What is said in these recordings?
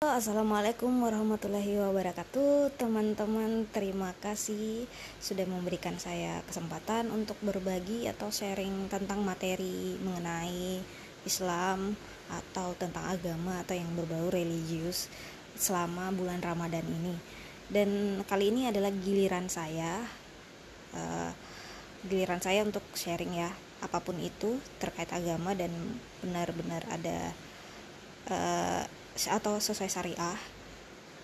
Assalamualaikum warahmatullahi wabarakatuh. Teman-teman terima kasih sudah memberikan saya kesempatan untuk berbagi atau sharing tentang materi mengenai Islam atau tentang agama atau yang berbau religius selama bulan Ramadan ini. Dan kali ini adalah giliran saya uh, giliran saya untuk sharing ya apa pun itu terkait agama dan benar-benar ada uh, atau sesuai syariah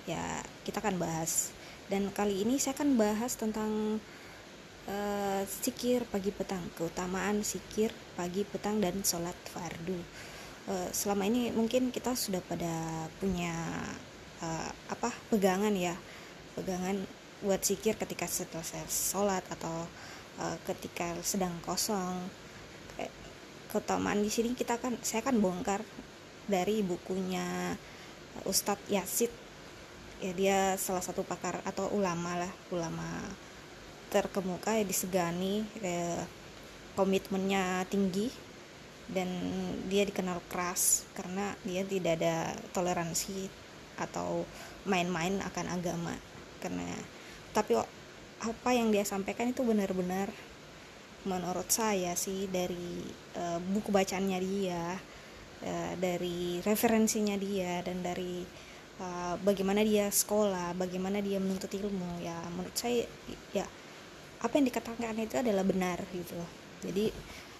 ya kita akan bahas. Dan kali ini saya akan bahas tentang uh, sikir pagi petang keutamaan sikir pagi petang dan sholat fardu. Uh, selama ini mungkin kita sudah pada punya uh, apa pegangan ya pegangan buat sikir ketika setelah sholat atau uh, ketika sedang kosong. Keutamaan di sini kita kan saya kan bongkar dari bukunya Ustadz Yasid. Ya dia salah satu pakar atau ulama lah ulama terkemuka ya disegani eh, komitmennya tinggi dan dia dikenal keras karena dia tidak ada toleransi atau main-main akan agama. Karena tapi apa yang dia sampaikan itu benar-benar menurut saya sih dari uh, buku bacaannya dia uh, dari referensinya dia dan dari uh, bagaimana dia sekolah bagaimana dia menuntut ilmu ya menurut saya ya apa yang dikatakan itu adalah benar gitu jadi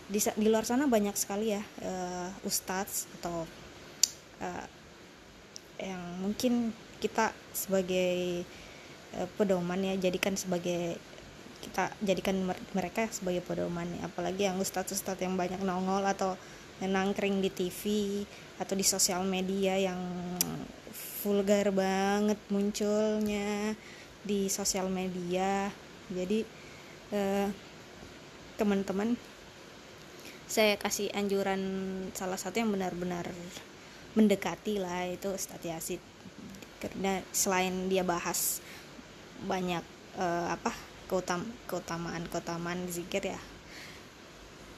di, di luar sana banyak sekali ya uh, ustadz atau uh, yang mungkin kita sebagai uh, pedoman ya jadikan sebagai kita jadikan mereka sebagai pedoman. Apalagi yang ustadz-ustadz yang banyak nongol atau nangkring di TV atau di sosial media yang vulgar banget munculnya di sosial media. Jadi eh, teman-teman saya kasih anjuran salah satu yang benar-benar mendekati lah itu Ustadz Yasid. Karena selain dia bahas banyak uh, apa keutam keutamaan keutamaan zikir ya.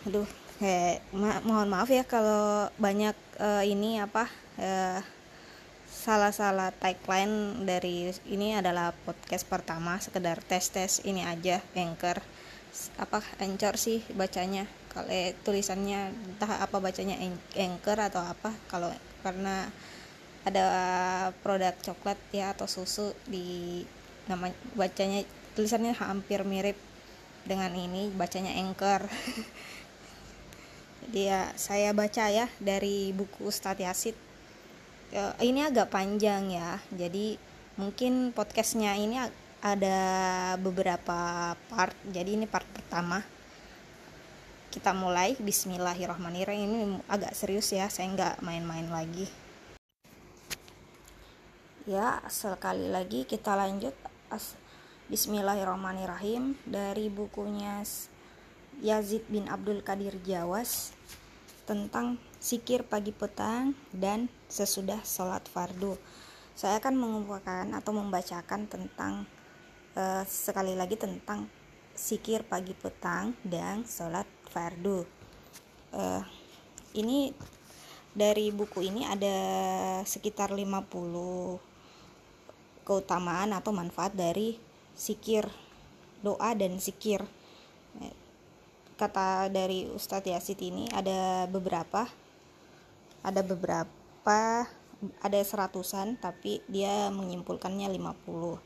Aduh kayak ma mohon maaf ya kalau banyak uh, ini apa uh, salah-salah tagline dari ini adalah podcast pertama sekedar tes tes ini aja anchor. Apa anchor sih bacanya? Kalau eh, tulisannya entah apa bacanya anchor atau apa kalau karena ada produk coklat ya atau susu di nama bacanya tulisannya hampir mirip dengan ini bacanya anchor dia ya, saya baca ya dari buku Ustadz Yasid. Ya, ini agak panjang ya. Jadi mungkin podcastnya ini ada beberapa part. Jadi ini part pertama. Kita mulai. Bismillahirrahmanirrahim. Ini agak serius ya saya nggak main-main lagi. Ya sekali lagi kita lanjut. Bismillahirrahmanirrahim. Dari bukunya Yazid bin Abdul Qadir Jawas tentang sikir pagi petang dan sesudah sholat fardu. Saya akan mengumpulkan atau membacakan tentang uh, sekali lagi tentang sikir pagi petang dan sholat fardu. Uh, ini dari buku ini ada sekitar 50 keutamaan atau manfaat dari sikir doa dan sikir kata dari Ustadz Yasid ini ada beberapa ada beberapa ada seratusan tapi dia menyimpulkannya 50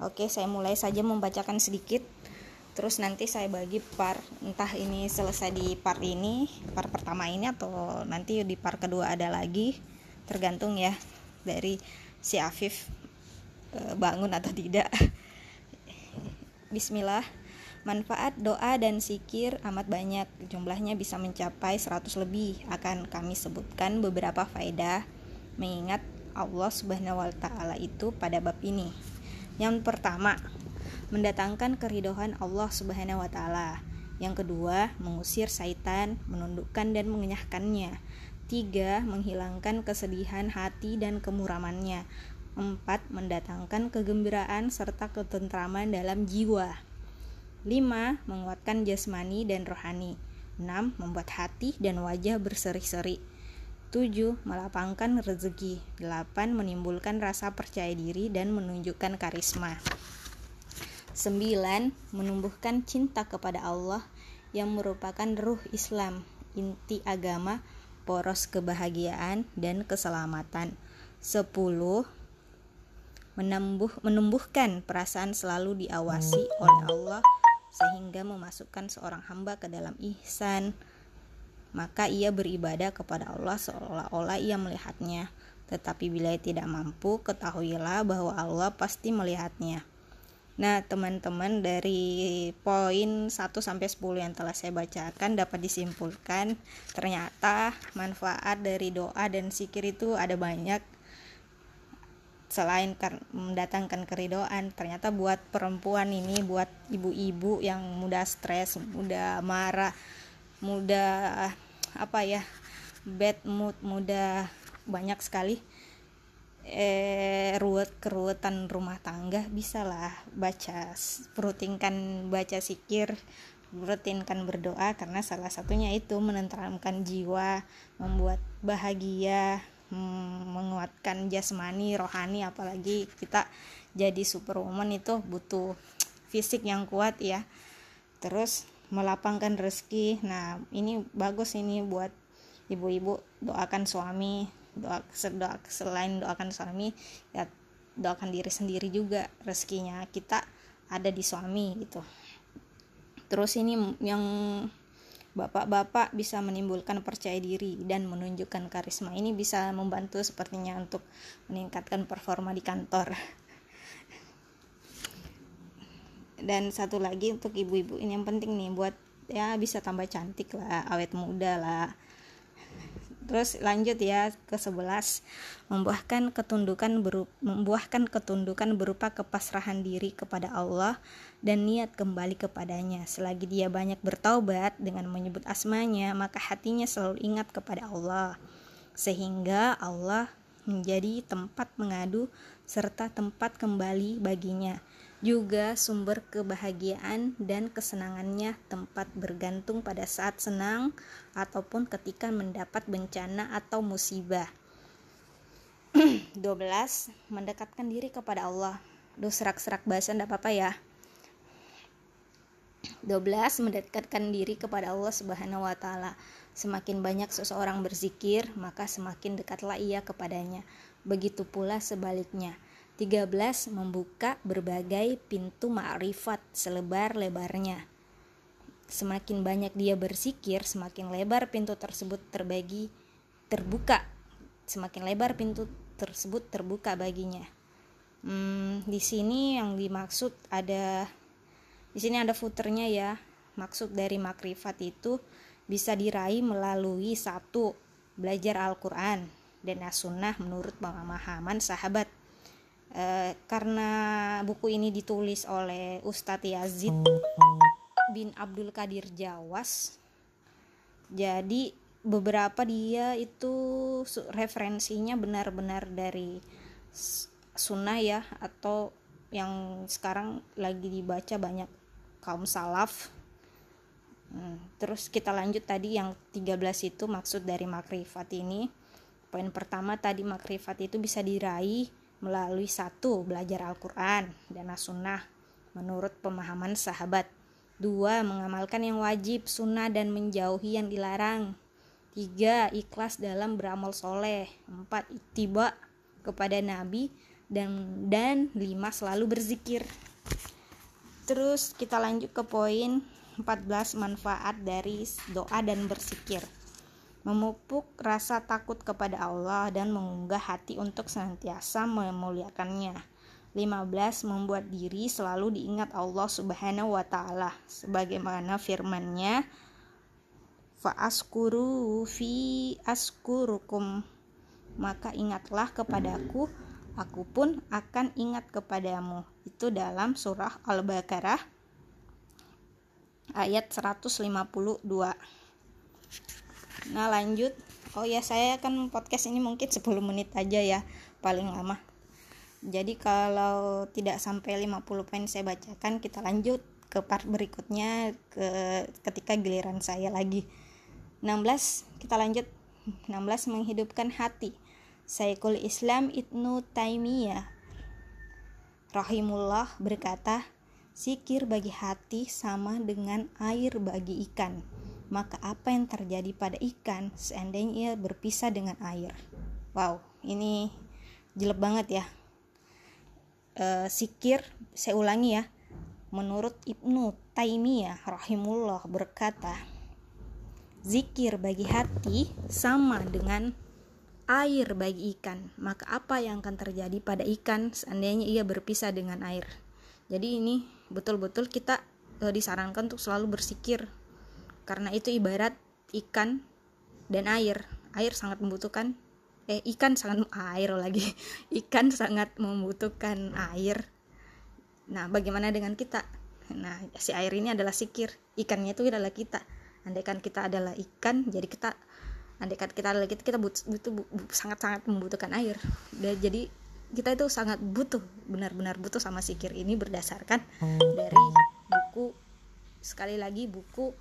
oke saya mulai saja membacakan sedikit. Terus nanti saya bagi part entah ini selesai di part ini part pertama ini atau nanti di part kedua ada lagi. Tergantung ya dari si Afif eh, bangun atau tidak. Bismillah Manfaat doa dan sikir amat banyak, jumlahnya bisa mencapai 100 lebih. Akan kami sebutkan beberapa faedah mengingat Allah Subhanahu wa taala itu pada bab ini. Yang pertama, mendatangkan keridohan Allah Subhanahu wa taala. Yang kedua, mengusir syaitan, menundukkan dan mengenyahkannya. Tiga, menghilangkan kesedihan hati dan kemuramannya. Empat, mendatangkan kegembiraan serta ketentraman dalam jiwa. 5. Menguatkan jasmani dan rohani. 6. Membuat hati dan wajah berseri-seri. 7. Melapangkan rezeki 8. Menimbulkan rasa percaya diri dan menunjukkan karisma 9. Menumbuhkan cinta kepada Allah yang merupakan ruh Islam, inti agama, poros kebahagiaan dan keselamatan 10. Menumbuh, menumbuhkan perasaan selalu diawasi oleh Allah sehingga memasukkan seorang hamba ke dalam ihsan. Maka ia beribadah kepada Allah seolah-olah ia melihatnya. Tetapi bila ia tidak mampu ketahuilah bahwa Allah pasti melihatnya. Nah, teman-teman dari poin 1 sampai 10 yang telah saya bacakan dapat disimpulkan ternyata manfaat dari doa dan sikir itu ada banyak selain mendatangkan keridoan ternyata buat perempuan ini buat ibu-ibu yang mudah stres mudah marah mudah apa ya bad mood mudah banyak sekali eh ruwet keruwetan rumah tangga bisalah baca rutinkan baca sikir rutinkan berdoa karena salah satunya itu menenteramkan jiwa membuat bahagia menguatkan jasmani rohani apalagi kita jadi superwoman itu butuh fisik yang kuat ya. Terus melapangkan rezeki. Nah ini bagus ini buat ibu-ibu. Doakan suami doa, doa selain doakan suami ya doakan diri sendiri juga rezekinya. Kita ada di suami gitu. Terus ini yang bapak-bapak bisa menimbulkan percaya diri dan menunjukkan karisma ini bisa membantu sepertinya untuk meningkatkan performa di kantor. Dan satu lagi untuk ibu-ibu ini yang penting nih buat ya bisa tambah cantik lah awet muda lah Terus lanjut ya ke 11 membuahkan ketundukan berupa, membuahkan ketundukan berupa kepasrahan diri kepada Allah dan niat kembali kepadanya. Selagi dia banyak bertaubat dengan menyebut asmanya, maka hatinya selalu ingat kepada Allah. Sehingga Allah menjadi tempat mengadu serta tempat kembali baginya juga sumber kebahagiaan dan kesenangannya tempat bergantung pada saat senang ataupun ketika mendapat bencana atau musibah. 12. Mendekatkan diri kepada Allah. Duh serak-serak bahasa enggak apa-apa ya. 12. Mendekatkan diri kepada Allah Subhanahu wa taala. Semakin banyak seseorang berzikir, maka semakin dekatlah ia kepadanya. Begitu pula sebaliknya 13. Membuka berbagai pintu ma'rifat selebar-lebarnya. Semakin banyak dia bersikir, semakin lebar pintu tersebut terbagi terbuka. Semakin lebar pintu tersebut terbuka baginya. Hmm, di sini yang dimaksud ada di sini ada footernya ya. Maksud dari makrifat itu bisa diraih melalui satu belajar Al-Quran dan as-sunnah menurut pemahaman sahabat Eh, karena buku ini ditulis oleh Ustadz Yazid bin Abdul Qadir Jawas. Jadi beberapa dia itu referensinya benar-benar dari sunnah ya atau yang sekarang lagi dibaca banyak kaum salaf. Hmm, terus kita lanjut tadi yang 13 itu maksud dari makrifat ini. Poin pertama tadi makrifat itu bisa diraih melalui satu belajar Al-Quran dan As-Sunnah. Menurut pemahaman sahabat dua mengamalkan yang wajib sunnah dan menjauhi yang dilarang. Tiga ikhlas dalam beramal soleh. Empat tiba kepada Nabi dan dan lima selalu berzikir. Terus kita lanjut ke poin 14 manfaat dari doa dan berzikir memupuk rasa takut kepada Allah dan mengunggah hati untuk senantiasa memuliakannya. 15. Membuat diri selalu diingat Allah Subhanahu wa taala sebagaimana firman-Nya Fa'askuru fi askurukum maka ingatlah kepadaku aku pun akan ingat kepadamu itu dalam surah Al-Baqarah ayat 152 Nah lanjut. Oh ya saya akan podcast ini mungkin 10 menit aja ya Paling lama. Jadi kalau tidak sampai 50 poin saya bacakan Kita lanjut ke part berikutnya ke ketika giliran saya lagi. 16 kita lanjut. 16 menghidupkan hati. Saikul Islam Ibnu Taimiyah rahimullah berkata Sikir bagi hati sama dengan air bagi ikan maka apa yang terjadi pada ikan seandainya ia berpisah dengan air? Wow ini jelek banget ya. E, sikir saya ulangi ya. Menurut Ibnu Taimiyah rahimullah berkata zikir bagi hati sama dengan air bagi ikan. Maka apa yang akan terjadi pada ikan seandainya ia berpisah dengan air? Jadi ini betul-betul kita e, disarankan untuk selalu bersikir karena itu ibarat ikan dan air. Air sangat membutuhkan eh ikan sangat air lagi. Ikan sangat membutuhkan air. Nah bagaimana dengan kita? Nah si air ini adalah sikir. Ikannya itu adalah kita. Andaikan kita adalah ikan jadi kita andaikan kita adalah kita kita butuh, butuh sangat sangat membutuhkan air. Dan jadi kita itu sangat butuh benar-benar butuh sama sikir ini berdasarkan dari buku sekali lagi buku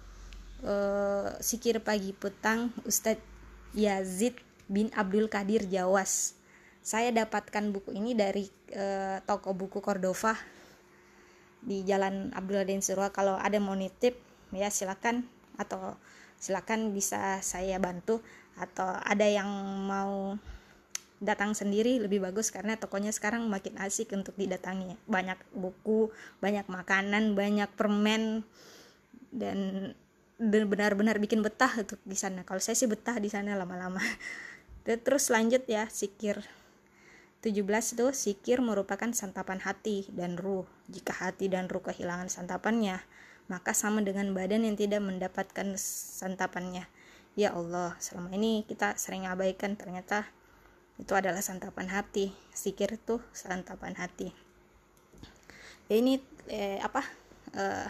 uh, Sikir Pagi Petang Ustadz Yazid bin Abdul Kadir Jawas. Saya dapatkan buku ini dari uh, toko buku Cordova di Jalan Abdul Adin Surwa. Kalau ada mau nitip ya silakan atau silakan bisa saya bantu atau ada yang mau datang sendiri lebih bagus karena tokonya sekarang makin asik untuk didatangi banyak buku banyak makanan banyak permen dan benar-benar bikin betah untuk di sana. Kalau saya sih betah di sana lama-lama. Terus lanjut ya sikir. 17 itu sikir merupakan santapan hati dan ruh. Jika hati dan ruh kehilangan santapannya maka sama dengan badan yang tidak mendapatkan santapannya. Ya Allah selama ini kita sering abaikan ternyata itu adalah santapan hati. Sikir itu santapan hati. Ya ini eh, apa eh,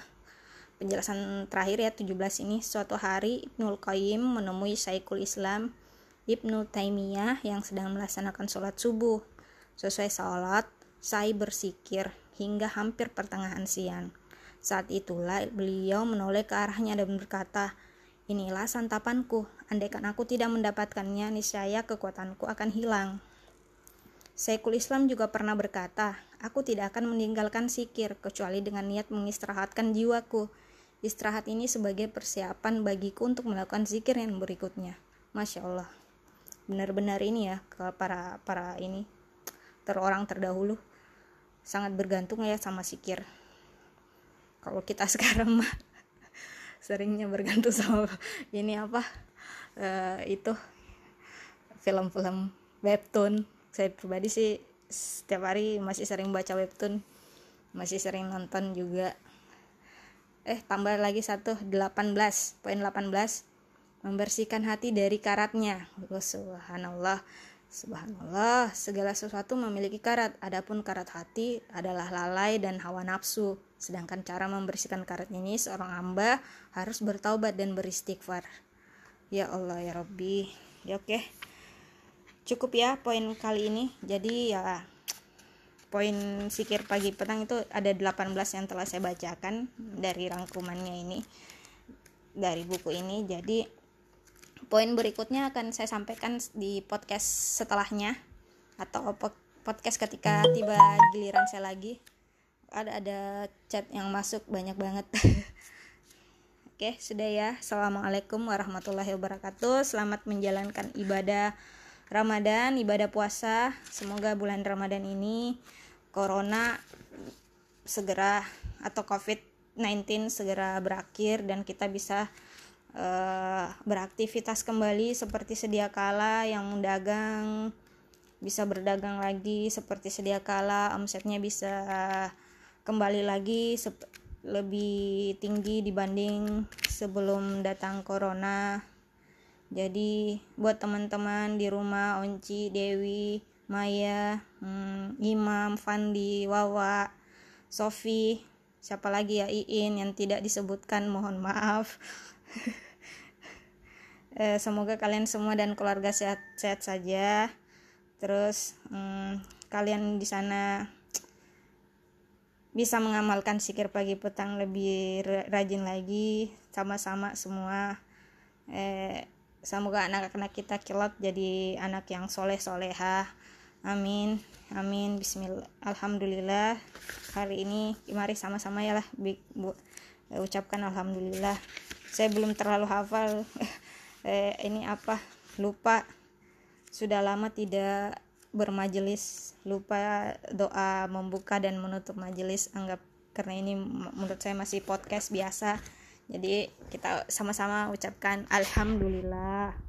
penjelasan terakhir ya 17 ini. Suatu hari Ibnul Qayyim menemui Syekhul Islam Ibnu Taimiyah yang sedang melaksanakan sholat subuh. Sesuai sholat saya bersikir hingga hampir pertengahan siang. Saat itulah beliau menoleh ke arahnya dan berkata inilah santapanku. Andaikan aku tidak mendapatkannya niscaya kekuatanku akan hilang. Syekhul Islam juga pernah berkata, Aku tidak akan meninggalkan sikir kecuali dengan niat mengistirahatkan jiwaku Istirahat ini sebagai persiapan bagiku untuk melakukan zikir yang berikutnya. Masya Allah. Benar-benar ini ya ke para para ini terorang terdahulu sangat bergantung ya sama zikir. Kalau kita sekarang mah seringnya bergantung sama ini apa uh, itu film-film webtoon. Saya pribadi sih setiap hari masih sering baca webtoon, masih sering nonton juga eh tambah lagi satu 18 poin 18 membersihkan hati dari karatnya. Oh, subhanallah. Subhanallah segala sesuatu memiliki karat. Adapun karat hati adalah lalai dan hawa nafsu. Sedangkan cara membersihkan karat ini seorang hamba harus bertaubat dan beristighfar. Ya Allah ya Rabbi. Ya oke. Cukup ya poin kali ini. Jadi ya poin sikir pagi petang itu ada 18 yang telah saya bacakan dari rangkumannya ini dari buku ini. Jadi poin berikutnya akan saya sampaikan di podcast setelahnya atau podcast ketika tiba giliran saya lagi. Ada ada chat yang masuk banyak banget. Oke sudah ya. Assalamualaikum warahmatullahi wabarakatuh. Selamat menjalankan ibadah Ramadan, ibadah puasa. Semoga bulan Ramadan ini corona segera atau COVID-19 segera berakhir dan kita bisa uh, beraktivitas kembali seperti sedia kala yang dagang bisa berdagang lagi seperti sedia kala omsetnya bisa kembali lagi lebih tinggi dibanding sebelum datang corona jadi buat teman-teman di rumah Onci, Dewi, Maya, hmm, Imam, Fandi, Wawa, Sofi, siapa lagi ya Iin yang tidak disebutkan mohon maaf. eh, semoga kalian semua dan keluarga sehat-sehat saja. Terus hmm, kalian di sana bisa mengamalkan sikir pagi petang lebih rajin lagi sama-sama semua eh semoga anak-anak kita kelak jadi anak yang soleh solehah amin. Amin. Bismillah. Alhamdulillah. Hari ini mari sama-sama ya lah bu ucapkan alhamdulillah. Saya belum terlalu hafal eh, ini apa lupa. Sudah lama tidak bermajelis lupa doa membuka dan menutup majelis. Anggap karena ini menurut saya masih podcast biasa jadi kita sama-sama ucapkan alhamdulillah